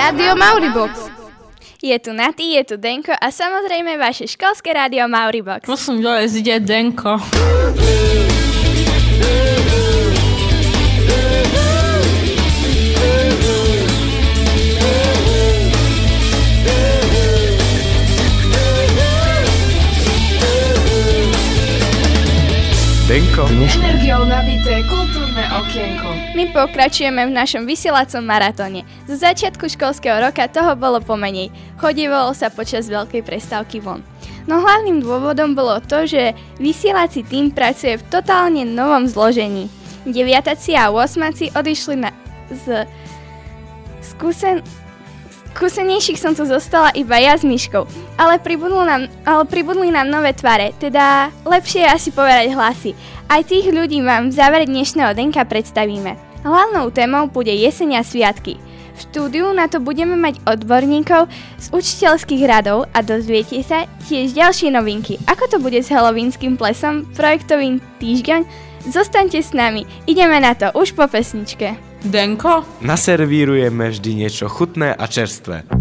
Rádio Mauribox. Je tu Nati, je tu Denko a samozrejme vaše školské rádio Mauribox. Prosím, dole zide Denko. Denko. Energiou nabité kultúrne okienko. My pokračujeme v našom vysielacom maratóne. Z začiatku školského roka toho bolo pomenej. Chodívalo sa počas veľkej prestávky von. No hlavným dôvodom bolo to, že vysielací tým pracuje v totálne novom zložení. Deviataci a osmaci odišli na, z skúsen, skúsenejších som tu zostala iba ja s myškou, ale, pribudli nám, ale pribudli nám nové tvare, teda lepšie je asi povedať hlasy. Aj tých ľudí vám v závere dnešného denka predstavíme. Hlavnou témou bude jesenia sviatky. V štúdiu na to budeme mať odborníkov z učiteľských radov a dozviete sa tiež ďalšie novinky. Ako to bude s helovínskym plesom, projektovým týždeň? Zostaňte s nami, ideme na to už po pesničke. Denko? Naservírujeme vždy niečo chutné a čerstvé.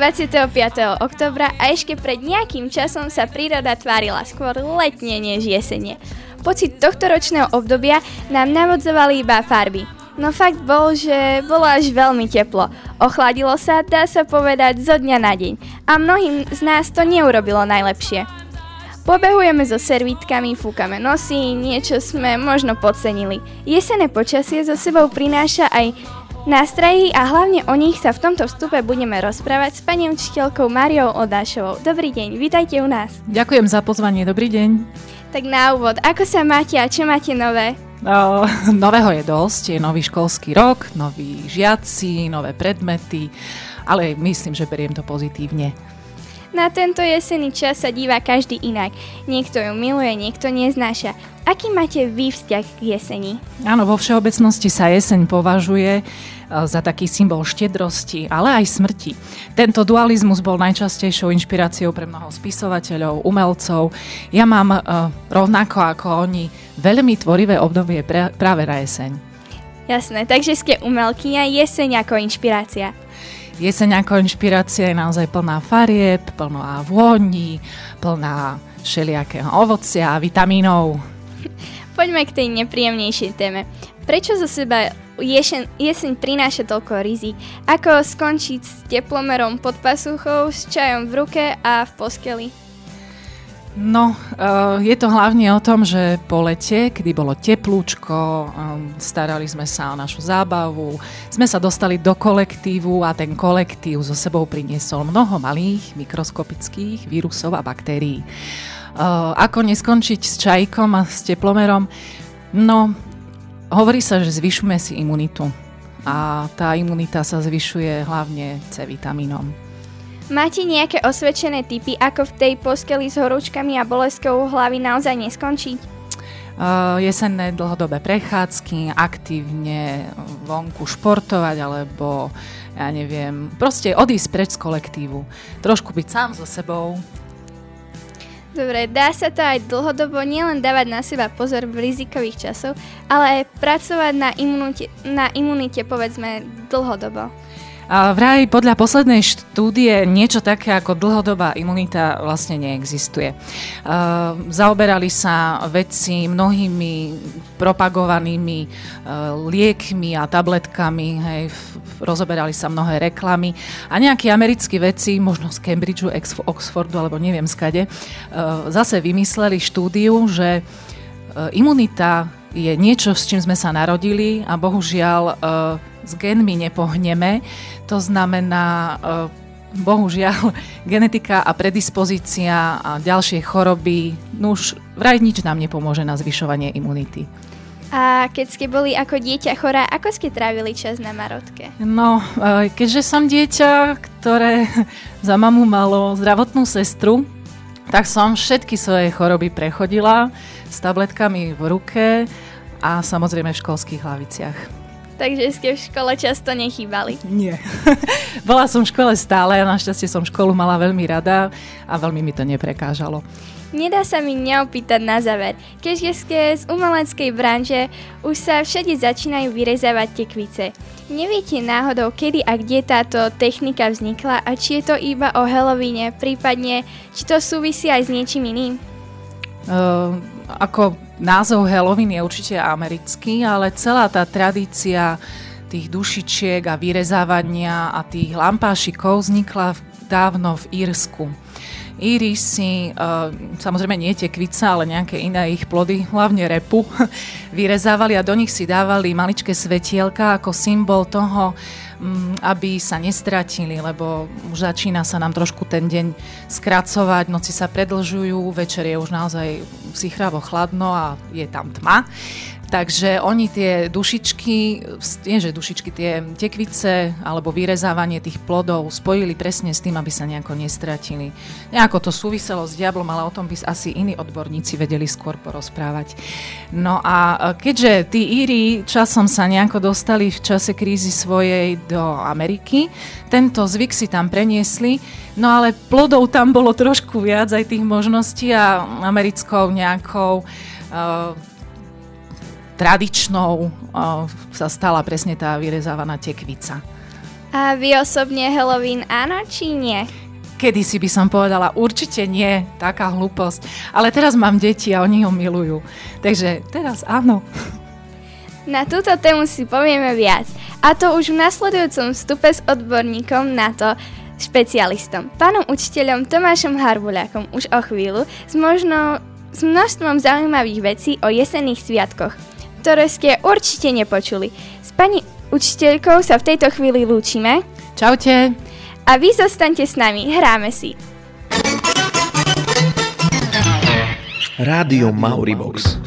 25. oktobra a ešte pred nejakým časom sa príroda tvárila skôr letne než jesene. Pocit tohto ročného obdobia nám navodzovali iba farby. No fakt bol, že bolo až veľmi teplo. Ochladilo sa, dá sa povedať, zo dňa na deň. A mnohým z nás to neurobilo najlepšie. Pobehujeme so servítkami, fúkame nosy, niečo sme možno podcenili. Jesené počasie so sebou prináša aj nástrahy a hlavne o nich sa v tomto vstupe budeme rozprávať s pani učiteľkou Mariou Odášovou. Dobrý deň, vítajte u nás. Ďakujem za pozvanie, dobrý deň. Tak na úvod, ako sa máte a čo máte nové? O, nového je dosť, je nový školský rok, noví žiaci, nové predmety, ale myslím, že beriem to pozitívne. Na tento jesenný čas sa díva každý inak. Niekto ju miluje, niekto neznáša. Aký máte vy vzťah k jeseni? Áno, vo všeobecnosti sa jeseň považuje e, za taký symbol štedrosti, ale aj smrti. Tento dualizmus bol najčastejšou inšpiráciou pre mnoho spisovateľov, umelcov. Ja mám uh, rovnako ako oni veľmi tvorivé obdobie práve na jeseň. Jasné, takže ste umelkyňa, jeseň ako inšpirácia. Jeseň ako inšpirácia je naozaj plná farieb, plná vôni, plná všelijakého ovocia vitamínov. Poďme k tej nepríjemnejšej téme. Prečo zo seba jeseň, jeseň prináša toľko rizik? Ako skončiť s teplomerom pod pasuchou, s čajom v ruke a v posteli? No, uh, je to hlavne o tom, že po lete, kedy bolo teplúčko, um, starali sme sa o našu zábavu, sme sa dostali do kolektívu a ten kolektív so sebou priniesol mnoho malých mikroskopických vírusov a baktérií. Uh, ako neskončiť s čajkom a s teplomerom? No, hovorí sa, že zvyšujeme si imunitu a tá imunita sa zvyšuje hlavne C vitamínom. Máte nejaké osvedčené typy, ako v tej posteli s horúčkami a boleskou hlavy naozaj neskončiť? Jesenné dlhodobé prechádzky, aktívne vonku športovať, alebo ja neviem, proste odísť preč z kolektívu. Trošku byť sám so sebou. Dobre, dá sa to aj dlhodobo nielen dávať na seba pozor v rizikových časoch, ale aj pracovať na imunite, na imunite povedzme dlhodobo. A vraj podľa poslednej štúdie niečo také ako dlhodobá imunita vlastne neexistuje. Uh, zaoberali sa vedci mnohými propagovanými uh, liekmi a tabletkami, hej, rozoberali sa mnohé reklamy a nejakí americkí vedci, možno z Cambridgeu, Oxfordu alebo neviem skade, uh, zase vymysleli štúdiu, že imunita je niečo, s čím sme sa narodili a bohužiaľ s genmi nepohneme. To znamená, e, bohužiaľ, genetika a predispozícia a ďalšie choroby, no už vraj nič nám nepomôže na zvyšovanie imunity. A keď ste boli ako dieťa chorá, ako ste trávili čas na Marotke? No, e, keďže som dieťa, ktoré za mamu malo zdravotnú sestru, tak som všetky svoje choroby prechodila s tabletkami v ruke a samozrejme v školských hlaviciach takže ste v škole často nechýbali. Nie. Bola som v škole stále a našťastie som školu mala veľmi rada a veľmi mi to neprekážalo. Nedá sa mi neopýtať na záver. Keďže ste z umeleckej branže, už sa všade začínajú vyrezávať tekvice. Neviete náhodou, kedy a kde táto technika vznikla a či je to iba o Halloweene, prípadne či to súvisí aj s niečím iným? Uh, ako názov Halloween je určite americký, ale celá tá tradícia tých dušičiek a vyrezávania a tých lampášikov vznikla dávno v Írsku. Íri si, uh, samozrejme nie tekvice, ale nejaké iné ich plody, hlavne repu, vyrezávali a do nich si dávali maličké svetielka ako symbol toho, aby sa nestratili, lebo už začína sa nám trošku ten deň skracovať, noci sa predlžujú, večer je už naozaj sichravo chladno a je tam tma. Takže oni tie dušičky, nie že dušičky, tie tekvice alebo vyrezávanie tých plodov spojili presne s tým, aby sa nejako nestratili. Nejako to súviselo s diablom, ale o tom by asi iní odborníci vedeli skôr porozprávať. No a keďže tí Íri časom sa nejako dostali v čase krízy svojej do Ameriky, tento zvyk si tam preniesli, no ale plodov tam bolo trošku viac aj tých možností a americkou nejakou uh, tradičnou sa stala presne tá vyrezávaná tekvica. A vy osobne Halloween áno či nie? Kedy si by som povedala, určite nie, taká hlúposť. Ale teraz mám deti a oni ho milujú. Takže teraz áno. Na túto tému si povieme viac. A to už v nasledujúcom vstupe s odborníkom na to, špecialistom, pánom učiteľom Tomášom Harbuľakom už o chvíľu s možno s množstvom zaujímavých vecí o jesenných sviatkoch ktoré ste určite nepočuli. S pani učiteľkou sa v tejto chvíli lúčime. Čaute. A vy zostaňte s nami, hráme si. Rádio Mauribox.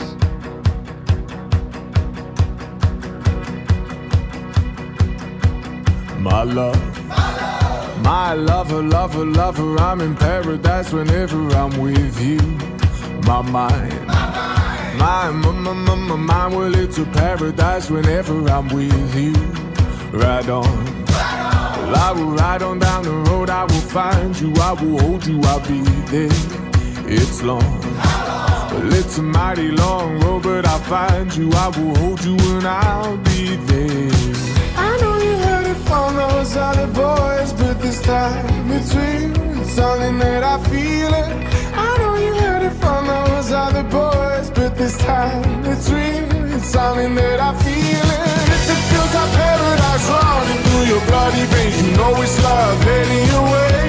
My love, my lover, lover, lover, I'm in paradise whenever I'm with you. My mind. My mind. My, my, my, my, my mind, well, it's a paradise whenever I'm with you. Ride on. Well, I will ride on down the road, I will find you, I will hold you, I'll be there. It's long. Well, it's a mighty long road, but I'll find you, I will hold you, and I'll be there. I know you heard it from those other boys, but this time between, it's something that I feel it. I know it from those other boys, but this time it's real. It's something that I feel it. If it feels like paradise running through your bloody veins, you know it's love heading your way.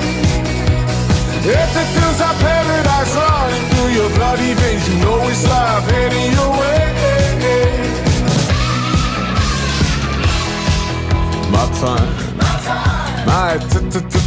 If it feels like paradise running through your bloody veins, you know it's love heading your way. My time my time,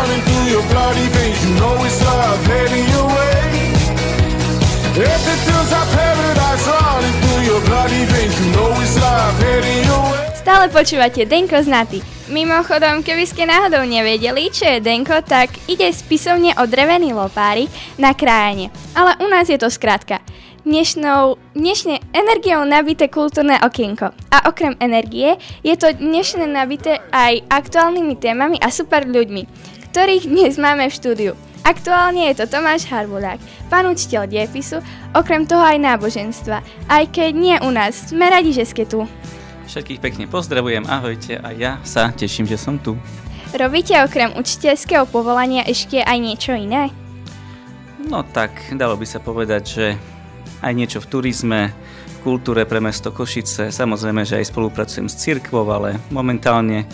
Running through your bloody veins, you know it's love heading your way. If it feels like paradise running through your bloody veins, you know it's love heading your way. Stále počúvate Denko znaty. Mimochodom, keby ste náhodou nevedeli, čo je Denko, tak ide spisovne o drevený lopárik na krájanie. Ale u nás je to skrátka. Dnešnou, dnešne energiou nabité kultúrne okienko. A okrem energie je to dnešné nabité aj aktuálnymi témami a super ľuďmi, ktorých dnes máme v štúdiu. Aktuálne je to Tomáš Harbulák, pán učiteľ diepisu, okrem toho aj náboženstva. Aj keď nie u nás, sme radi, že ste tu. Všetkých pekne pozdravujem, ahojte a ja sa teším, že som tu. Robíte okrem učiteľského povolania ešte aj niečo iné? No tak, dalo by sa povedať, že aj niečo v turizme, kultúre pre mesto Košice, samozrejme, že aj spolupracujem s cirkvou, ale momentálne,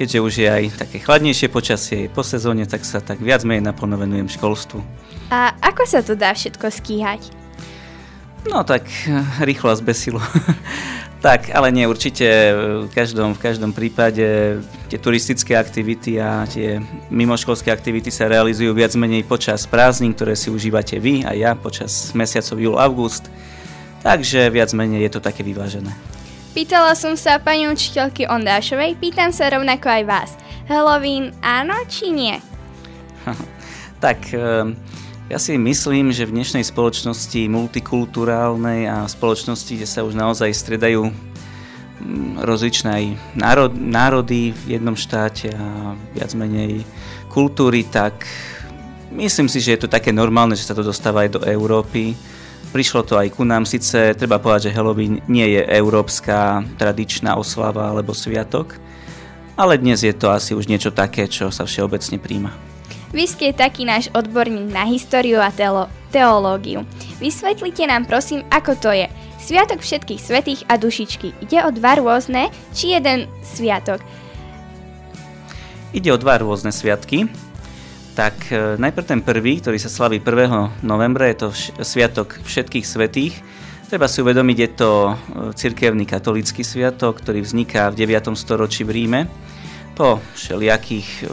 keďže už je aj také chladnejšie počasie po sezóne, tak sa tak viac menej naplno venujem školstvu. A ako sa to dá všetko skýhať? No tak eh, rýchlo a zbesilo. tak, ale nie, určite v každom, v každom prípade tie turistické aktivity a tie mimoškolské aktivity sa realizujú viac menej počas prázdnin, ktoré si užívate vy a ja počas mesiacov júl, august. Takže viac menej je to také vyvážené. Pýtala som sa pani učiteľky Ondášovej, pýtam sa rovnako aj vás. Halloween áno či nie? tak, eh, ja si myslím, že v dnešnej spoločnosti multikulturálnej a spoločnosti, kde sa už naozaj stredajú mm, rozličné národ, národy v jednom štáte a viac menej kultúry, tak myslím si, že je to také normálne, že sa to dostáva aj do Európy. Prišlo to aj ku nám, síce treba povedať, že Halloween nie je európska tradičná oslava alebo sviatok, ale dnes je to asi už niečo také, čo sa všeobecne príjma. Vy ste taký náš odborník na históriu a teolo- teológiu. Vysvetlite nám prosím, ako to je. Sviatok všetkých svetých a dušičky. Ide o dva rôzne, či jeden sviatok? Ide o dva rôzne sviatky. Tak e, najprv ten prvý, ktorý sa slaví 1. novembra, je to sviatok všetkých svetých. Treba si uvedomiť, je to e, cirkevný katolický sviatok, ktorý vzniká v 9. storočí v Ríme po všelijakých,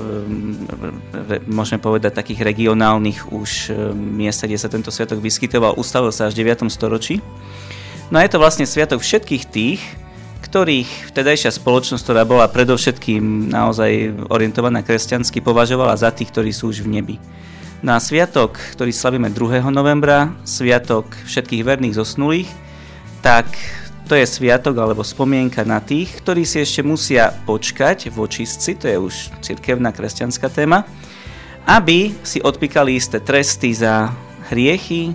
môžeme povedať, takých regionálnych už miestach, kde sa tento sviatok vyskytoval, ustavil sa až v 9. storočí. No a je to vlastne sviatok všetkých tých, ktorých vtedajšia spoločnosť, ktorá bola predovšetkým naozaj orientovaná kresťansky, považovala za tých, ktorí sú už v nebi. No a sviatok, ktorý slavíme 2. novembra, sviatok všetkých verných zosnulých, tak to je sviatok alebo spomienka na tých, ktorí si ešte musia počkať v očistci, to je už cirkevná kresťanská téma, aby si odpíkali isté tresty za hriechy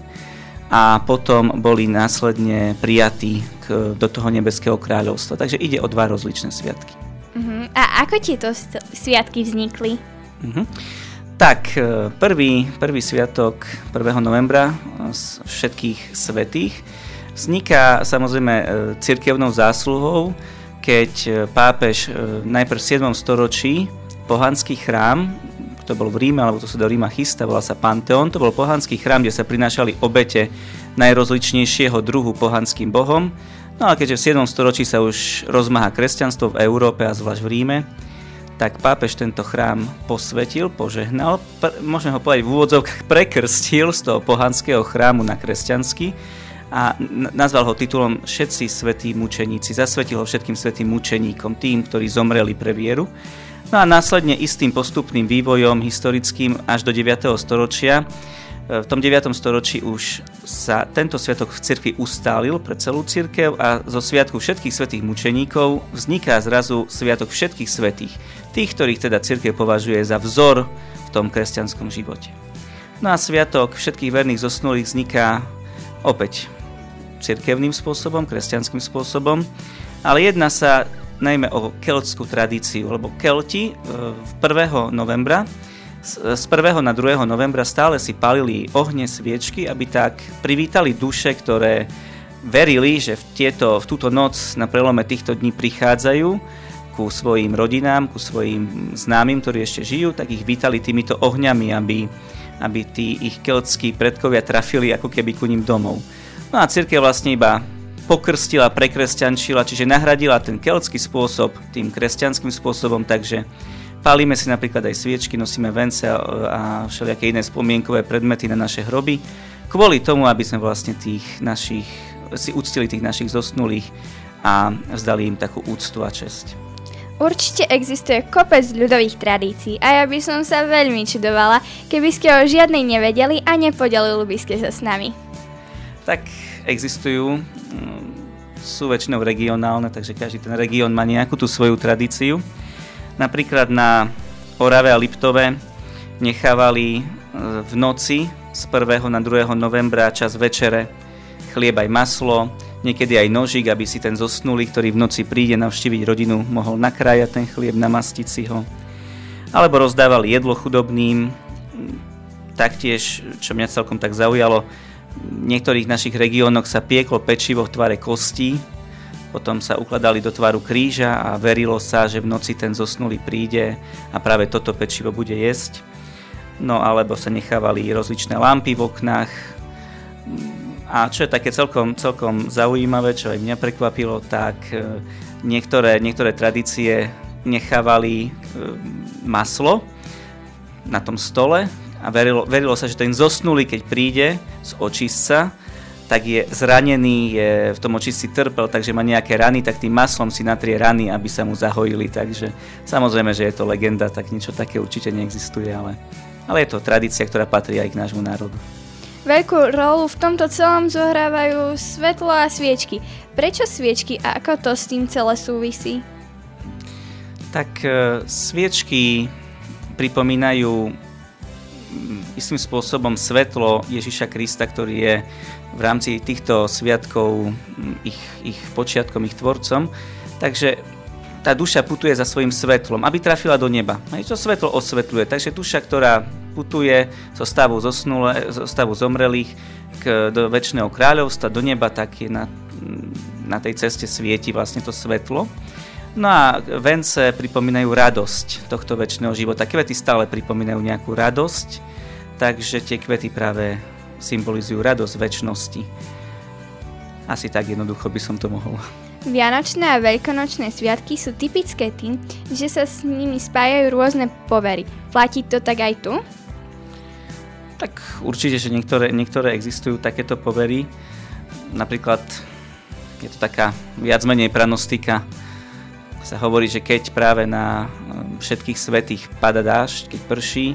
a potom boli následne prijatí k, do toho nebeského kráľovstva. Takže ide o dva rozličné sviatky. Uh-huh. A ako tieto sviatky vznikli? Uh-huh. Tak, e, prvý, prvý sviatok 1. novembra z všetkých svetých Vzniká samozrejme e, cirkevnou zásluhou, keď e, pápež e, najprv v 7. storočí pohanský chrám, to bol v Ríme, alebo to sa do Ríma chystá, volá sa Panteón, to bol pohanský chrám, kde sa prinášali obete najrozličnejšieho druhu pohanským bohom. No a keďže v 7. storočí sa už rozmáha kresťanstvo v Európe a zvlášť v Ríme, tak pápež tento chrám posvetil, požehnal, pr- môžeme ho povedať v úvodzovkách prekrstil z toho pohanského chrámu na kresťanský a nazval ho titulom Všetci svetí mučeníci. Zasvetil ho všetkým svetým mučeníkom, tým, ktorí zomreli pre vieru. No a následne istým postupným vývojom historickým až do 9. storočia e, v tom 9. storočí už sa tento sviatok v cirkvi ustálil pre celú cirkev a zo sviatku všetkých svetých mučeníkov vzniká zrazu sviatok všetkých svetých, tých, ktorých teda cirkev považuje za vzor v tom kresťanskom živote. No a sviatok všetkých verných zosnulých vzniká opäť cirkevným spôsobom, kresťanským spôsobom, ale jedná sa najmä o keltskú tradíciu, lebo Kelti 1. E, novembra z 1. na 2. novembra stále si palili ohne sviečky, aby tak privítali duše, ktoré verili, že v, tieto, v túto noc na prelome týchto dní prichádzajú ku svojim rodinám, ku svojim známym, ktorí ešte žijú, tak ich vítali týmito ohňami, aby, aby tí ich keltskí predkovia trafili ako keby ku ním domov. No a církev vlastne iba pokrstila, prekresťančila, čiže nahradila ten keltský spôsob tým kresťanským spôsobom, takže Pálime si napríklad aj sviečky, nosíme vence a, a všelijaké iné spomienkové predmety na naše hroby, kvôli tomu, aby sme vlastne tých našich, si uctili tých našich zosnulých a vzdali im takú úctu a česť. Určite existuje kopec ľudových tradícií a ja by som sa veľmi čudovala, keby ste o žiadnej nevedeli a nepodelili by ste sa s nami. Tak existujú, mm, sú väčšinou regionálne, takže každý ten región má nejakú tú svoju tradíciu. Napríklad na Orave a Liptove nechávali e, v noci z 1. na 2. novembra čas večere chlieb aj maslo, niekedy aj nožík, aby si ten zosnulý, ktorý v noci príde navštíviť rodinu, mohol nakrájať ten chlieb, namastiť si ho. Alebo rozdávali jedlo chudobným, taktiež, čo mňa celkom tak zaujalo, v niektorých našich regiónoch sa pieklo pečivo v tvare kostí, potom sa ukladali do tvaru kríža a verilo sa, že v noci ten zosnulý príde a práve toto pečivo bude jesť. No alebo sa nechávali rozličné lampy v oknách. A čo je také celkom, celkom zaujímavé, čo aj mňa prekvapilo, tak e, niektoré, niektoré tradície nechávali e, maslo na tom stole a verilo, verilo sa, že ten zosnulý, keď príde z očistca, tak je zranený, je v tom očistci trpel, takže má nejaké rany, tak tým maslom si natrie rany, aby sa mu zahojili. Takže samozrejme, že je to legenda, tak niečo také určite neexistuje, ale, ale je to tradícia, ktorá patrí aj k nášmu národu. Veľkú rolu v tomto celom zohrávajú svetlo a sviečky. Prečo sviečky a ako to s tým celé súvisí? Tak e, sviečky pripomínajú istým spôsobom svetlo Ježiša Krista, ktorý je v rámci týchto sviatkov ich, ich počiatkom, ich tvorcom. Takže tá duša putuje za svojim svetlom, aby trafila do neba. A to svetlo osvetľuje. Takže duša, ktorá putuje zo stavu, zosnule, zo stavu zomrelých k, do väčšného kráľovstva, do neba, tak je na, na tej ceste svieti vlastne to svetlo. No a vence pripomínajú radosť tohto väčšného života. Kvety stále pripomínajú nejakú radosť, takže tie kvety práve symbolizujú radosť väčšnosti. Asi tak jednoducho by som to mohol. Vianočné a veľkonočné sviatky sú typické tým, že sa s nimi spájajú rôzne povery. Platí to tak aj tu? Tak určite, že niektoré, niektoré existujú takéto povery. Napríklad je to taká viac menej pranostika. Sa hovorí, že keď práve na všetkých svetých pada dážď, keď prší,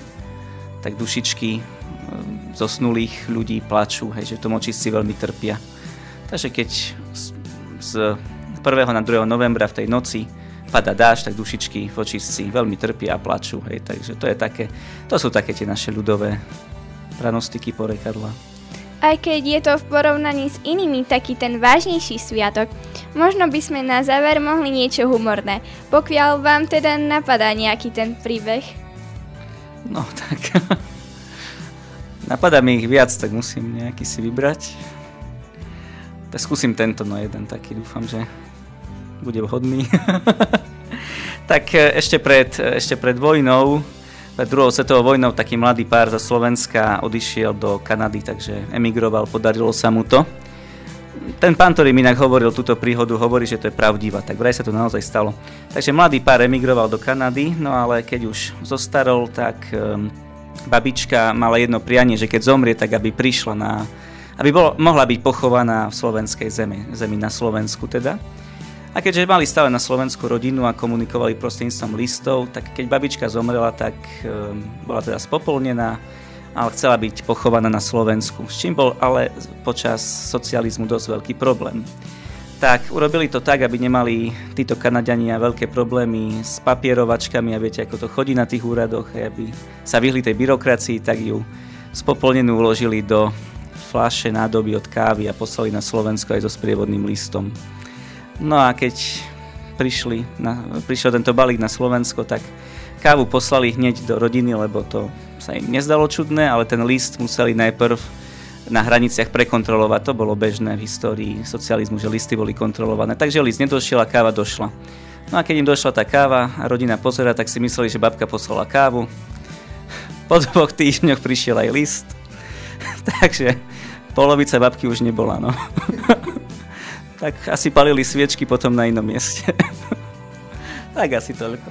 tak dušičky zosnulých ľudí plačú, hej, že v tom veľmi trpia. Takže keď z 1. na 2. novembra v tej noci pada dáž, tak dušičky v očistci veľmi trpia a plačú. Hej, takže to, je také, to sú také tie naše ľudové pranostiky porekadla. Aj keď je to v porovnaní s inými taký ten vážnejší sviatok, možno by sme na záver mohli niečo humorné, pokiaľ vám teda napadá nejaký ten príbeh. No tak Napadá mi ich viac, tak musím nejaký si vybrať. Tak skúsim tento, no jeden taký, dúfam, že bude vhodný. tak e, ešte pred, e, ešte pred vojnou, pred druhou svetovou vojnou, taký mladý pár zo Slovenska odišiel do Kanady, takže emigroval, podarilo sa mu to. Ten pán, ktorý mi inak hovoril túto príhodu, hovorí, že to je pravdivá, tak vraj sa to naozaj stalo. Takže mladý pár emigroval do Kanady, no ale keď už zostarol, tak um, babička mala jedno prianie, že keď zomrie, tak aby prišla na, aby bolo, mohla byť pochovaná v slovenskej zemi, zemi na Slovensku teda. A keďže mali stále na Slovensku rodinu a komunikovali prostredníctvom listov, tak keď babička zomrela, tak um, bola teda spopolnená, ale chcela byť pochovaná na Slovensku, s čím bol ale počas socializmu dosť veľký problém tak urobili to tak, aby nemali títo Kanadiania veľké problémy s papierovačkami a viete, ako to chodí na tých úradoch, aby sa vyhli tej byrokracii, tak ju spopolnenú uložili do flaše nádoby od kávy a poslali na Slovensko aj so sprievodným listom. No a keď prišli na, prišiel tento balík na Slovensko, tak kávu poslali hneď do rodiny, lebo to sa im nezdalo čudné, ale ten list museli najprv na hraniciach prekontrolovať. To bolo bežné v histórii socializmu, že listy boli kontrolované. Takže list nedošiel a káva došla. No a keď im došla tá káva a rodina pozera, tak si mysleli, že babka poslala kávu. Po dvoch týždňoch prišiel aj list. Takže polovica babky už nebola, no. tak asi palili sviečky potom na inom mieste. tak asi toľko.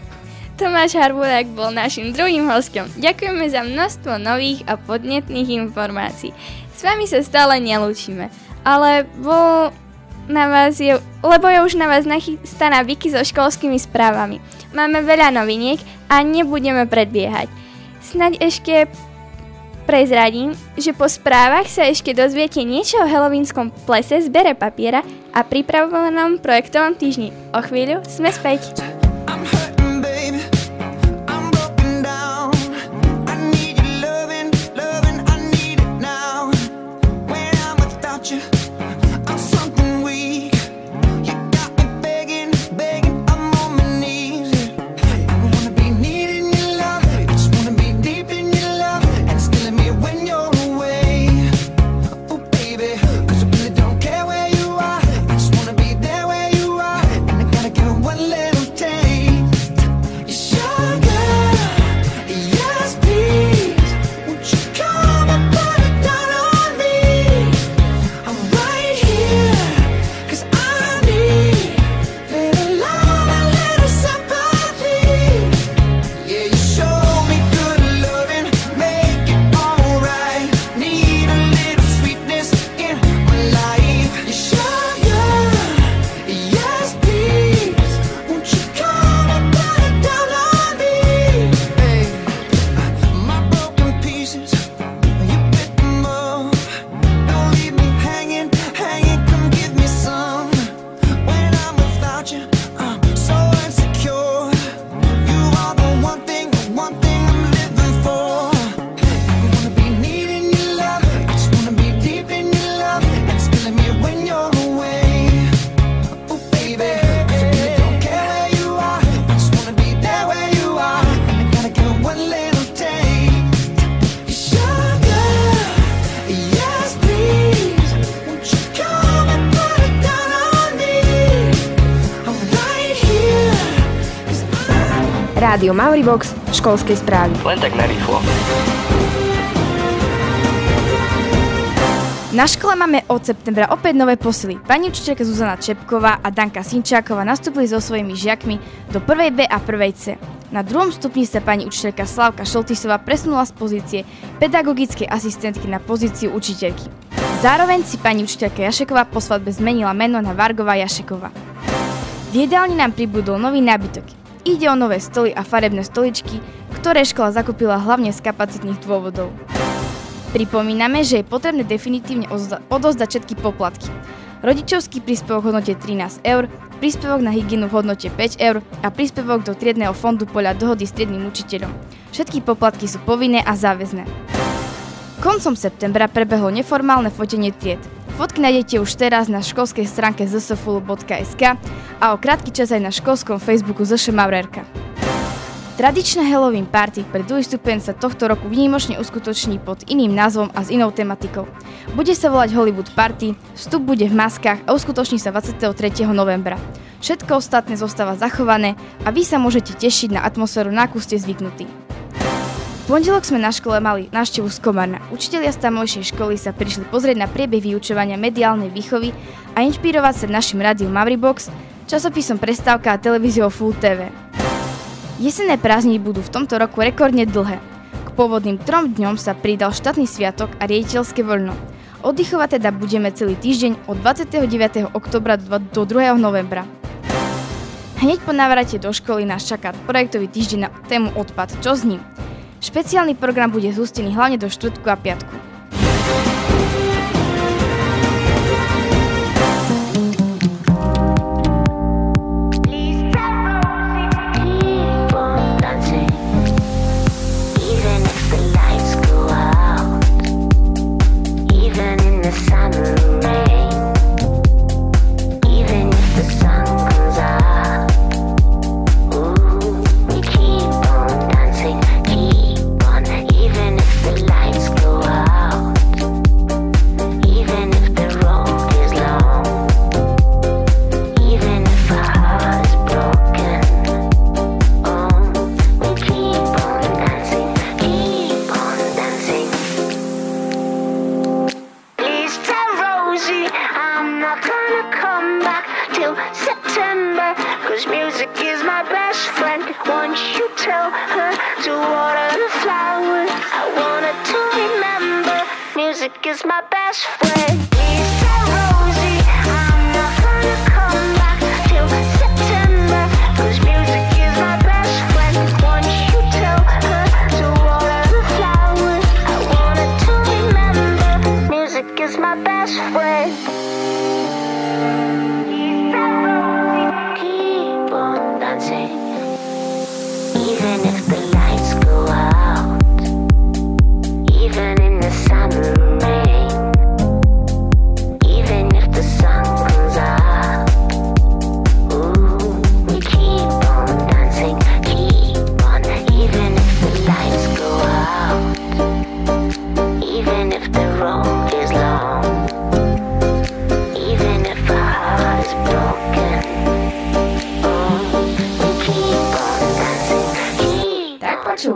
Tomáš Harbulák bol našim druhým hostom. Ďakujeme za množstvo nových a podnetných informácií. S vami sa stále nelúčime, ale bol na vás je, lebo je už na vás nachystaná Viki so školskými správami. Máme veľa noviniek a nebudeme predbiehať. Snaď ešte prezradím, že po správach sa ešte dozviete niečo o helovínskom plese zbere papiera a pripravovanom projektovom týždni. O chvíľu sme späť. Rádio Mauribox, školské správy. Len tak narýchlo. Na škole máme od septembra opäť nové posily. Pani učiteľka Zuzana Čepková a Danka Sinčáková nastúpili so svojimi žiakmi do 1. B a 1. C. Na druhom stupni sa pani učiteľka Slavka Šoltisová presunula z pozície pedagogickej asistentky na pozíciu učiteľky. Zároveň si pani učiteľka Jašeková po svadbe zmenila meno na Vargová Jašeková. V jedálni nám pribudol nový nábytok. Ide o nové stoly a farebné stoličky, ktoré škola zakúpila hlavne z kapacitných dôvodov. Pripomíname, že je potrebné definitívne odozdať všetky poplatky. Rodičovský príspevok v hodnote 13 eur, príspevok na hygienu v hodnote 5 eur a príspevok do triedneho fondu podľa dohody s triednym učiteľom. Všetky poplatky sú povinné a záväzné. Koncom septembra prebehlo neformálne fotenie tried. Fotky nájdete už teraz na školskej stránke zsfulu.sk a o krátky čas aj na školskom Facebooku ZŠ Maurerka. Tradičné Halloween party pre druhý stupeň sa tohto roku výnimočne uskutoční pod iným názvom a s inou tematikou. Bude sa volať Hollywood Party, vstup bude v maskách a uskutoční sa 23. novembra. Všetko ostatné zostáva zachované a vy sa môžete tešiť na atmosféru, na akú ste zvyknutí pondelok sme na škole mali návštevu z Komarna. Učitelia z tamojšej školy sa prišli pozrieť na priebeh vyučovania mediálnej výchovy a inšpirovať sa našim rádiom Mavribox, časopisom Prestávka a televíziou Full TV. Jesenné prázdniny budú v tomto roku rekordne dlhé. K pôvodným trom dňom sa pridal štátny sviatok a riediteľské voľno. Oddychovať teda budeme celý týždeň od 29. oktobra do 2. novembra. Hneď po návrate do školy nás čaká projektový týždeň na tému odpad. Čo s ním? Špeciálny program bude zústený hlavne do štvrtku a piatku.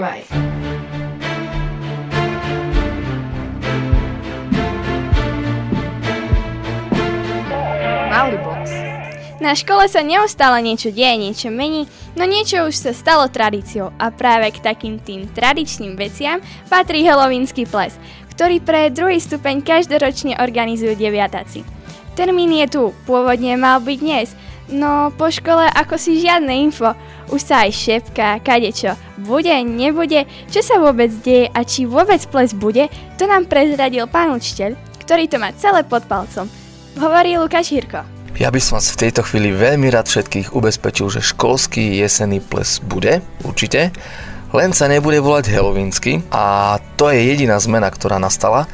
Tak počúvaj. Malý box. Na škole sa neustále niečo deje, niečo mení, no niečo už sa stalo tradíciou a práve k takým tým tradičným veciam patrí helovínsky ples, ktorý pre druhý stupeň každoročne organizujú deviatáci. Termín je tu, pôvodne mal byť dnes, no po škole ako si žiadne info. Už sa aj šepka, kadečo. Bude, nebude, čo sa vôbec deje a či vôbec ples bude, to nám prezradil pán učiteľ, ktorý to má celé pod palcom. Hovorí Lukáš Hirko. Ja by som vás v tejto chvíli veľmi rád všetkých ubezpečil, že školský jesenný ples bude, určite, len sa nebude volať Halloweensky a to je jediná zmena, ktorá nastala.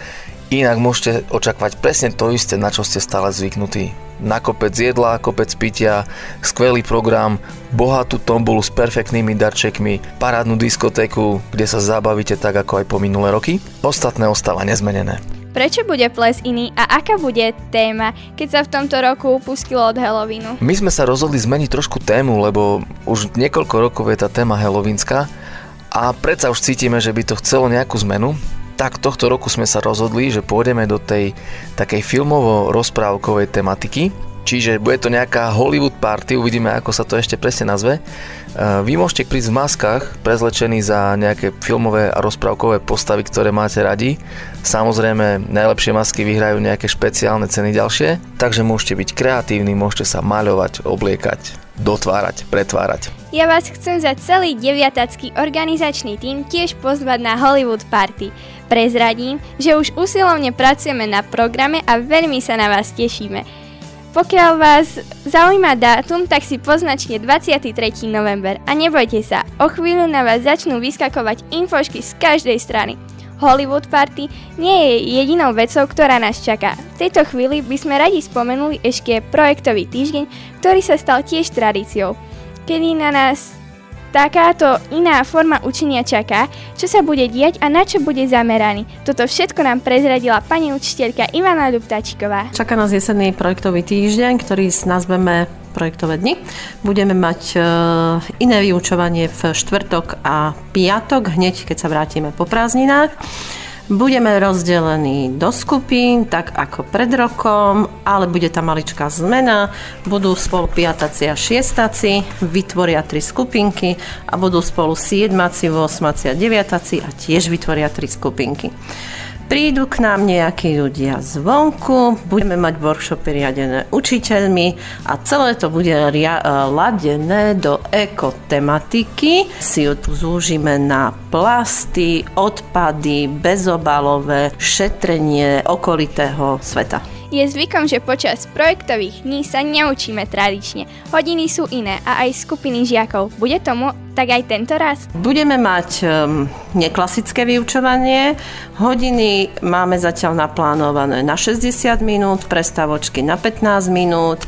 Inak môžete očakávať presne to isté, na čo ste stále zvyknutí. Na kopec jedla, kopec pitia, skvelý program, bohatú tombolu s perfektnými darčekmi, parádnu diskotéku, kde sa zabavíte tak ako aj po minulé roky. Ostatné ostáva nezmenené. Prečo bude ples iný a aká bude téma, keď sa v tomto roku pustilo od Halloweenu? My sme sa rozhodli zmeniť trošku tému, lebo už niekoľko rokov je tá téma helovínská a predsa už cítime, že by to chcelo nejakú zmenu. Tak tohto roku sme sa rozhodli, že pôjdeme do tej takej filmovo-rozprávkovej tematiky, čiže bude to nejaká Hollywood party, uvidíme ako sa to ešte presne nazve. E, Vy môžete prísť v maskách, prezlečení za nejaké filmové a rozprávkové postavy, ktoré máte radi. Samozrejme, najlepšie masky vyhrajú nejaké špeciálne ceny ďalšie, takže môžete byť kreatívni, môžete sa maľovať, obliekať, dotvárať, pretvárať. Ja vás chcem za celý deviatacký organizačný tím tiež pozvať na Hollywood Party. Prezradím, že už usilovne pracujeme na programe a veľmi sa na vás tešíme. Pokiaľ vás zaujíma dátum, tak si poznačte 23. november a nebojte sa, o chvíľu na vás začnú vyskakovať infošky z každej strany. Hollywood Party nie je jedinou vecou, ktorá nás čaká. V tejto chvíli by sme radi spomenuli ešte projektový týždeň, ktorý sa stal tiež tradíciou, kedy na nás takáto iná forma učenia čaká, čo sa bude diať a na čo bude zameraný. Toto všetko nám prezradila pani učiteľka Ivana Dubtačková. Čaká nás jesenný projektový týždeň, ktorý nazveme projektové dni. Budeme mať e, iné vyučovanie v štvrtok a piatok, hneď keď sa vrátime po prázdninách. Budeme rozdelení do skupín, tak ako pred rokom, ale bude tam maličká zmena. Budú spolu piataci a šiestaci, vytvoria tri skupinky a budú spolu siedmaci, osmaci a deviataci a tiež vytvoria tri skupinky. Prídu k nám nejakí ľudia zvonku, budeme mať workshopy riadené učiteľmi a celé to bude ria- ladené do ekotematiky. Si ju tu zúžime na plasty, odpady, bezobalové, šetrenie okolitého sveta. Je zvykom, že počas projektových dní sa neučíme tradične. Hodiny sú iné a aj skupiny žiakov. Bude tomu tak aj tento raz? Budeme mať um, neklasické vyučovanie. Hodiny máme zatiaľ naplánované na 60 minút, prestavočky na 15 minút.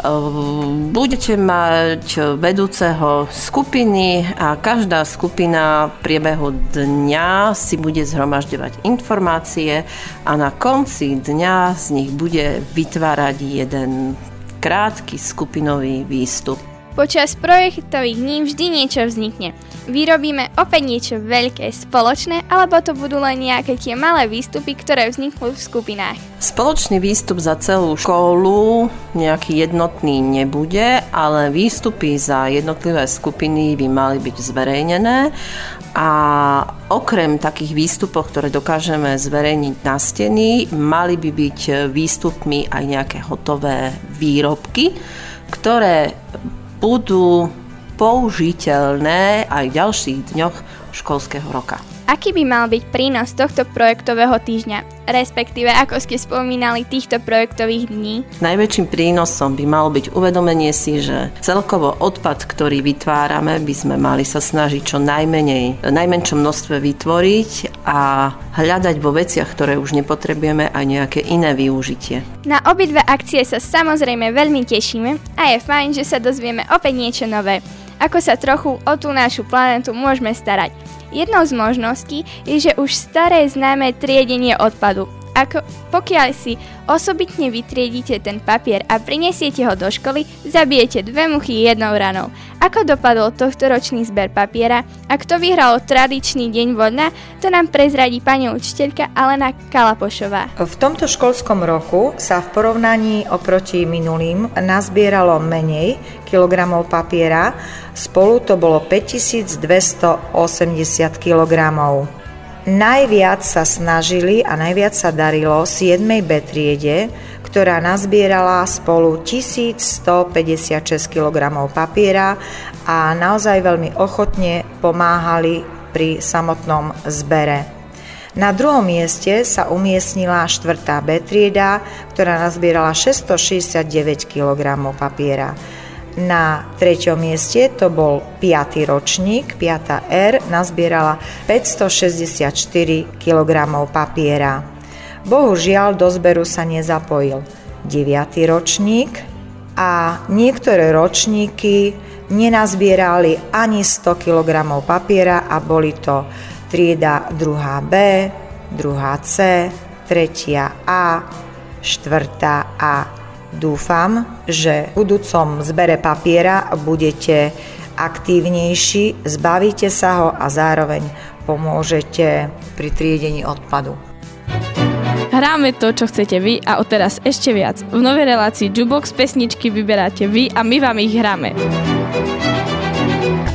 Um, Budete mať vedúceho skupiny a každá skupina v priebehu dňa si bude zhromažďovať informácie a na konci dňa z nich bude vytvárať jeden krátky skupinový výstup. Počas projektových dní vždy niečo vznikne. Vyrobíme opäť niečo veľké, spoločné, alebo to budú len nejaké tie malé výstupy, ktoré vzniknú v skupinách. Spoločný výstup za celú školu nejaký jednotný nebude, ale výstupy za jednotlivé skupiny by mali byť zverejnené a okrem takých výstupov, ktoré dokážeme zverejniť na steny, mali by byť výstupmi aj nejaké hotové výrobky, ktoré budú použiteľné aj v ďalších dňoch školského roka. Aký by mal byť prínos tohto projektového týždňa, respektíve ako ste spomínali týchto projektových dní? Najväčším prínosom by malo byť uvedomenie si, že celkovo odpad, ktorý vytvárame, by sme mali sa snažiť čo najmenej, najmenšom množstve vytvoriť a hľadať vo veciach, ktoré už nepotrebujeme aj nejaké iné využitie. Na obidve akcie sa samozrejme veľmi tešíme a je fajn, že sa dozvieme opäť niečo nové ako sa trochu o tú našu planetu môžeme starať. Jednou z možností je, že už staré známe triedenie odpadu. Ako pokiaľ si osobitne vytriedite ten papier a prinesiete ho do školy, zabijete dve muchy jednou ranou. Ako dopadol tohto ročný zber papiera a kto vyhral tradičný deň vodna, to nám prezradí pani učiteľka Alena Kalapošová. V tomto školskom roku sa v porovnaní oproti minulým nazbieralo menej kilogramov papiera, spolu to bolo 5280 kilogramov. Najviac sa snažili a najviac sa darilo 7. B triede, ktorá nazbierala spolu 1156 kg papiera a naozaj veľmi ochotne pomáhali pri samotnom zbere. Na druhom mieste sa umiestnila 4. B trieda, ktorá nazbierala 669 kg papiera. Na treťom mieste to bol 5. ročník, 5. R, nazbierala 564 kg papiera. Bohužiaľ do zberu sa nezapojil 9. ročník a niektoré ročníky nenazbierali ani 100 kg papiera a boli to trieda 2. B, 2. C, 3. A, 4. A Dúfam, že v budúcom zbere papiera budete aktívnejší, zbavíte sa ho a zároveň pomôžete pri triedení odpadu. Hráme to, čo chcete vy a odteraz ešte viac. V novej relácii Jubox pesničky vyberáte vy a my vám ich hráme.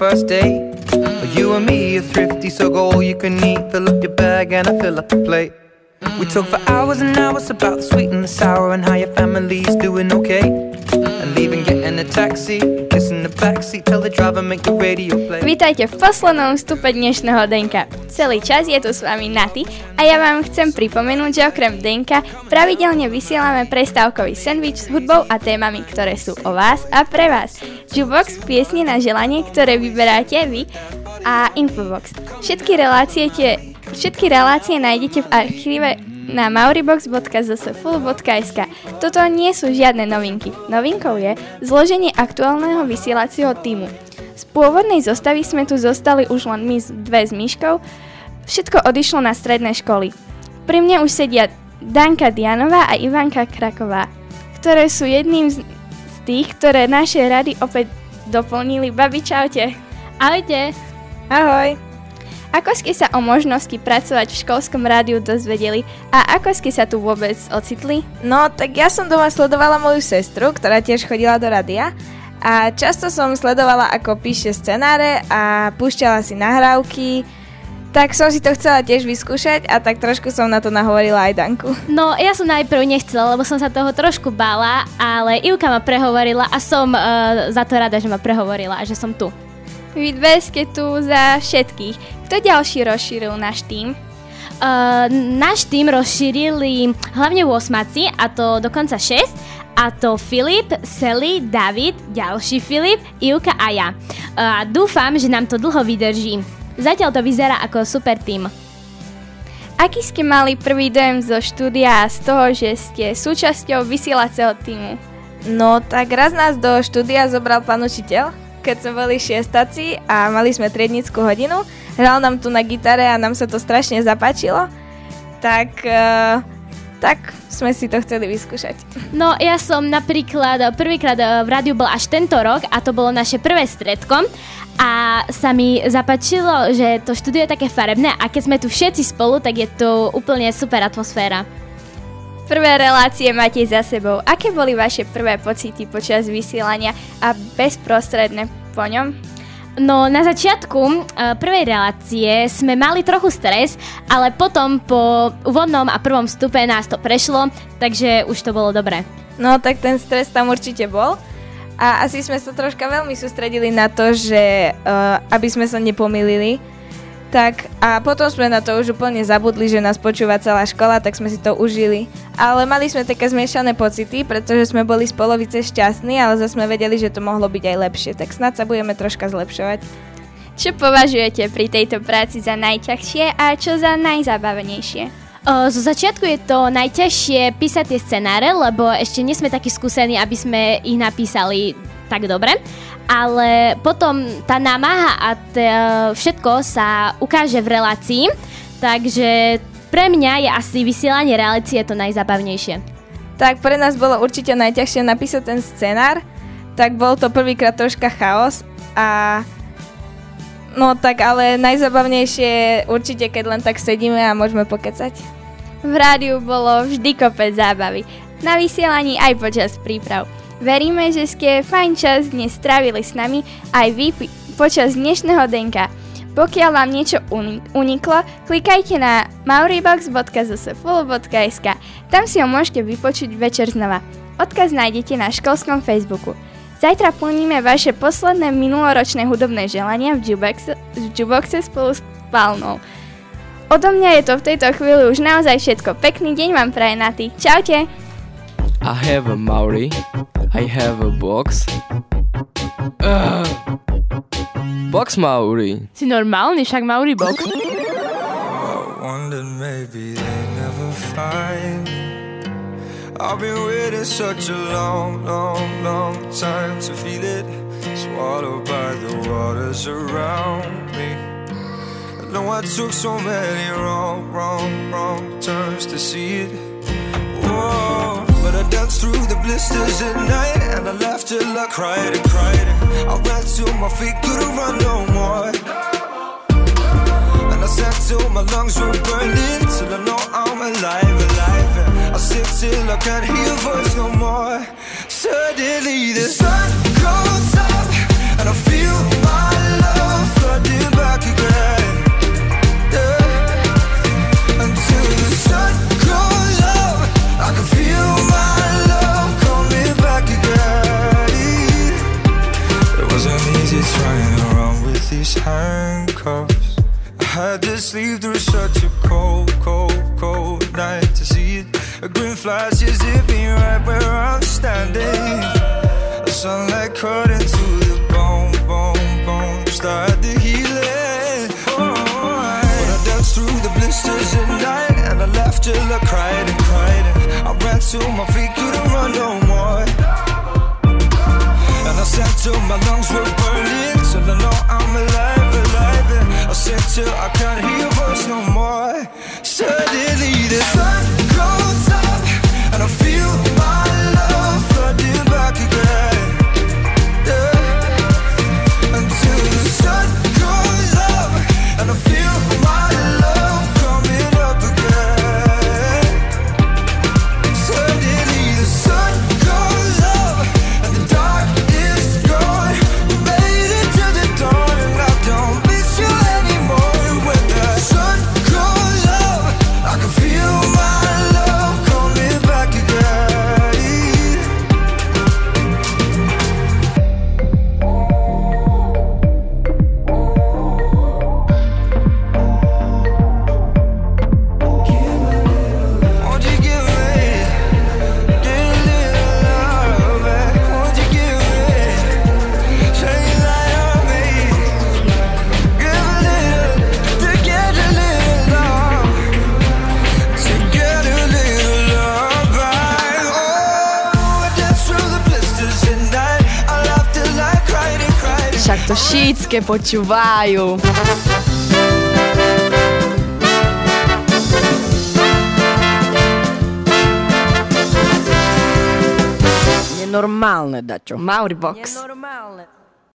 first date. You and me are thrifty, so go all you can eat. Fill up your bag and I fill up the plate. We talk for hours and hours about the sweet and the sour and how your family's doing okay. And leaving, getting a taxi, kissing the backseat, tell the driver make the radio play. Vítajte v poslednom vstupe dnešného Denka. Celý čas je tu s vami Naty a ja vám chcem pripomenúť, že okrem Denka pravidelne vysielame prestávkový sendvič s hudbou a témami, ktoré sú o vás a pre vás. Jukebox, piesne na želanie, ktoré vyberáte vy a Infobox. Všetky relácie, tie, všetky relácie nájdete v archíve na mauribox.zsful.sk. Toto nie sú žiadne novinky. Novinkou je zloženie aktuálneho vysielacieho týmu. Z pôvodnej zostavy sme tu zostali už len my dve s Myškou. Všetko odišlo na stredné školy. Pri mne už sedia Danka Dianová a Ivanka Kraková, ktoré sú jedným z, tých, ktoré naše rady opäť doplnili. Babi, čaute. Ahojte. Ahoj. Ako ste sa o možnosti pracovať v školskom rádiu dozvedeli a ako ste sa tu vôbec ocitli? No, tak ja som doma sledovala moju sestru, ktorá tiež chodila do rádia a často som sledovala, ako píše scenáre a púšťala si nahrávky, tak som si to chcela tiež vyskúšať a tak trošku som na to nahovorila aj Danku. No, ja som najprv nechcela, lebo som sa toho trošku bála, ale Ivka ma prehovorila a som uh, za to rada, že ma prehovorila a že som tu. Vy dve ste tu za všetkých. Kto ďalší rozšíril náš tým? Uh, náš tým rozšírili hlavne 8 a to dokonca 6 a to Filip, Sally, David, ďalší Filip, Ivka a ja. A uh, dúfam, že nám to dlho vydrží. Zatiaľ to vyzerá ako super tým. Aký ste mali prvý dojem zo štúdia a z toho, že ste súčasťou vysielacieho týmu? No, tak raz nás do štúdia zobral pán učiteľ, keď sme boli šiestaci a mali sme triednickú hodinu. Hral nám tu na gitare a nám sa to strašne zapáčilo. Tak, uh, tak sme si to chceli vyskúšať. No ja som napríklad prvýkrát v rádiu bol až tento rok a to bolo naše prvé stredko a sa mi zapáčilo, že to štúdio je také farebné a keď sme tu všetci spolu, tak je to úplne super atmosféra. Prvé relácie máte za sebou. Aké boli vaše prvé pocity počas vysielania a bezprostredne po ňom? No na začiatku uh, prvej relácie sme mali trochu stres, ale potom po úvodnom a prvom vstupe nás to prešlo, takže už to bolo dobré. No tak ten stres tam určite bol. A asi sme sa troška veľmi sústredili na to, že uh, aby sme sa nepomýlili, tak a potom sme na to už úplne zabudli, že nás počúva celá škola, tak sme si to užili. Ale mali sme také zmiešané pocity, pretože sme boli z polovice šťastní, ale zase sme vedeli, že to mohlo byť aj lepšie, tak snad sa budeme troška zlepšovať. Čo považujete pri tejto práci za najťažšie a čo za najzábavnejšie? O, zo začiatku je to najťažšie písať tie scenáre, lebo ešte nie sme takí skúsení, aby sme ich napísali tak dobre ale potom tá námaha a t- všetko sa ukáže v relácii, takže pre mňa je asi vysielanie relácie to najzabavnejšie. Tak pre nás bolo určite najťažšie napísať ten scenár, tak bol to prvýkrát troška chaos a no tak ale najzabavnejšie určite keď len tak sedíme a môžeme pokecať. V rádiu bolo vždy kopec zábavy, na vysielaní aj počas príprav. Veríme, že ste fajn čas dnes strávili s nami aj vy počas dnešného denka. Pokiaľ vám niečo uniklo, klikajte na mauribox.zsfulu.sk. Tam si ho môžete vypočuť večer znova. Odkaz nájdete na školskom Facebooku. Zajtra plníme vaše posledné minuloročné hudobné želania v Juboxe, spolu s Palnou. Odo mňa je to v tejto chvíli už naozaj všetko. Pekný deň vám praje na ty. Čaute! I have a Maori. I have a box. Uh. Box Maori. Si normálny, však Maori box. I wondered maybe they never find me. I've been waiting such a long, long, long time to feel it swallowed by the waters around me. I know I took so many wrong, wrong, wrong turns to see it. Danced through the blisters at night And I laughed till I cried and cried. I ran till my feet couldn't run no more. And I sat till my lungs were burning Till I know I'm alive, alive. I sit till I can't hear your voice no more. Suddenly the sun goes up And I feel my love flooding handcuffs. I had to sleep through such a cold, cold, cold night to see it. A green flash is zipping right where I'm standing. The sunlight cut into the bone, bone, bone. Start the healing. Oh, when I danced through the blisters at night, and I laughed till I cried and cried. And I ran to my feet, couldn't run no more. I said till my lungs were burning, till I know I'm alive, alive. And I said till I can't hear your voice no more. Suddenly šítske počúvajú. Nenormálne, Dačo. Mauribox. Nenormálne.